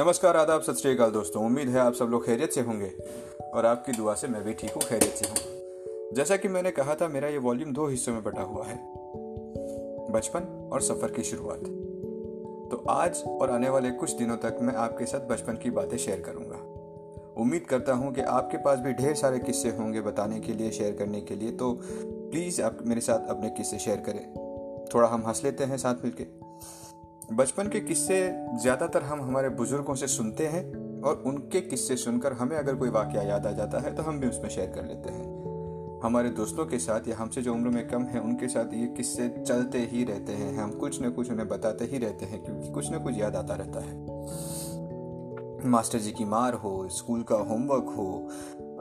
नमस्कार, आदाब, सत श्रीकाल दोस्तों। उम्मीद है आप सब लोग खैरियत से होंगे और आपकी दुआ से मैं भी ठीक हूँ, खैरियत से हूँ। जैसा कि मैंने कहा था, मेरा ये वॉल्यूम दो हिस्सों में बटा हुआ है। बचपन और सफ़र की शुरुआत। तो आज और आने वाले कुछ दिनों तक मैं आपके साथ बचपन की बातें शेयर करूँगा। उम्मीद करता हूँ कि आपके पास भी ढेर सारे किस्से होंगे बताने के लिए, शेयर करने के लिए। तो प्लीज़ आप मेरे साथ अपने किस्से शेयर करें। थोड़ा हम हंस लेते हैं साथ मिलकर बचपन के किस्से ज़्यादातर हम हमारे बुज़ुर्गों से सुनते हैं और उनके किस्से सुनकर हमें अगर कोई वाक्य याद आ जाता है तो हम भी उसमें शेयर कर लेते हैं। हमारे दोस्तों के साथ या हमसे जो उम्र में कम है, उनके साथ ये किस्से चलते ही रहते हैं। हम कुछ न कुछ उन्हें बताते ही रहते हैं क्योंकि कुछ न कुछ याद आता रहता है। मास्टर जी की मार हो, स्कूल का होमवर्क हो,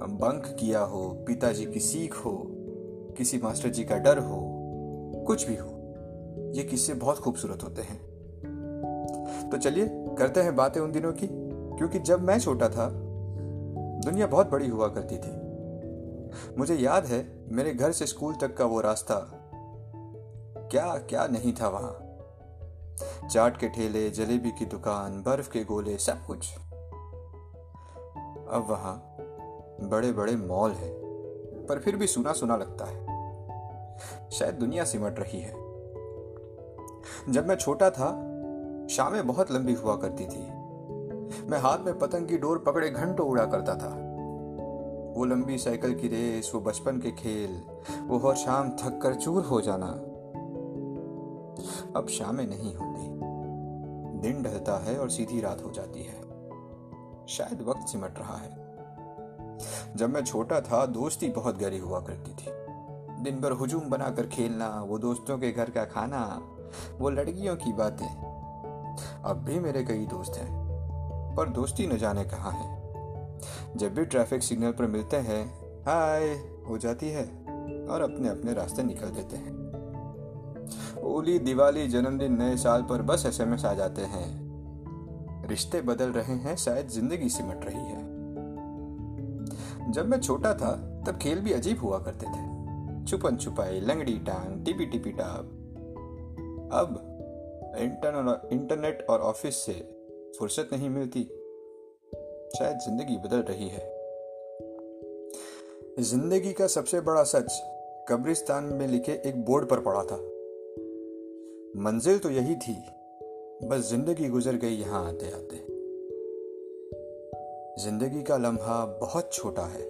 बंक किया हो, पिताजी की सीख हो, किसी मास्टर जी का डर हो, कुछ भी हो, ये किस्से बहुत खूबसूरत होते हैं। तो चलिए करते हैं बातें उन दिनों की, क्योंकि जब मैं छोटा था, दुनिया बहुत बड़ी हुआ करती थी। मुझे याद है, मेरे घर से स्कूल तक का वो रास्ता। क्या क्या नहीं था वहाँ? चाट के ठेले, जलेबी की दुकान, बर्फ़ के गोले, सब कुछ। अब वहाँ बड़े बड़े मॉल हैं, पर फिर भी सुना सुना लगता है। शायद दुनिया सिमट रही है। जब मैं छोटा था शामें बहुत लंबी हुआ करती थी। मैं हाथ में पतंग की डोर पकड़े घंटों उड़ा करता था। वो लंबी साइकिल की रेस, वो बचपन के खेल, वो हर शाम थक कर चूर हो जाना। अब शामें नहीं होती दिन ढलता है और सीधी रात हो जाती है। शायद वक्त सिमट रहा है। जब मैं छोटा था, दोस्ती बहुत गहरी हुआ करती थी। दिन भर हुजूम बनाकर खेलना, वो दोस्तों के घर का खाना, वो लड़कियों की बातें अब भी मेरे कई दोस्त हैं, पर दोस्ती न जाने कहाँ है। जब भी ट्रैफ़िक सिग्नल पर मिलते हैं हाय हो जाती है, और अपने अपने रास्ते निकल देते हैं। होली, दिवाली, जन्मदिन, नए साल पर बस एसएमएस आ जाते हैं। रिश्ते बदल रहे हैं, शायद ज़िंदगी सिमट रही है। जब मैं छोटा था, तब खेल भी अजीब हुआ करते थे। छुपन छुपाई लंगड़ी टांग टिपी टिपी टाप अब इंटरनेट और ऑफ़िस से फुर्सत नहीं मिलती। शायद ज़िंदगी बदल रही है। ज़िंदगी का सबसे बड़ा सच, कब्रिस्तान में लिखे एक बोर्ड पर पड़ा था। मंजिल तो यही थी, बस ज़िंदगी गुजर गई यहाँ आते आते ज़िंदगी का लम्हा बहुत छोटा है।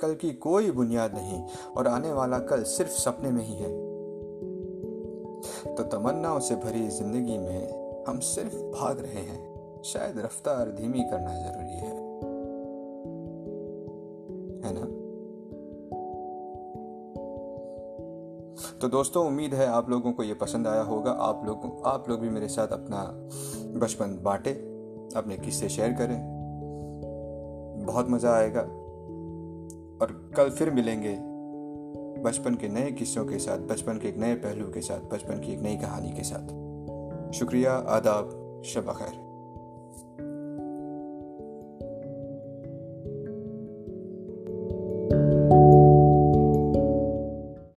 कल की कोई बुनियाद नहीं, और आने वाला कल सिर्फ़ सपने में ही है। तो तमन्नाओं से भरी ज़िंदगी में हम सिर्फ़ भाग रहे हैं। शायद रफ्तार धीमी करना ज़रूरी है। है ना? तो दोस्तों, उम्मीद है आप लोगों को ये पसंद आया होगा। आप लोग आप लोग भी मेरे साथ अपना बचपन बांटे, अपने किस्से शेयर करें। बहुत मज़ा आएगा। और कल फिर मिलेंगे। बचपन के नए किस्सों के साथ, बचपन के एक नए पहलू के साथ, बचपन की एक नई कहानी के साथ। शुक्रिया, आदाब, शब खैर।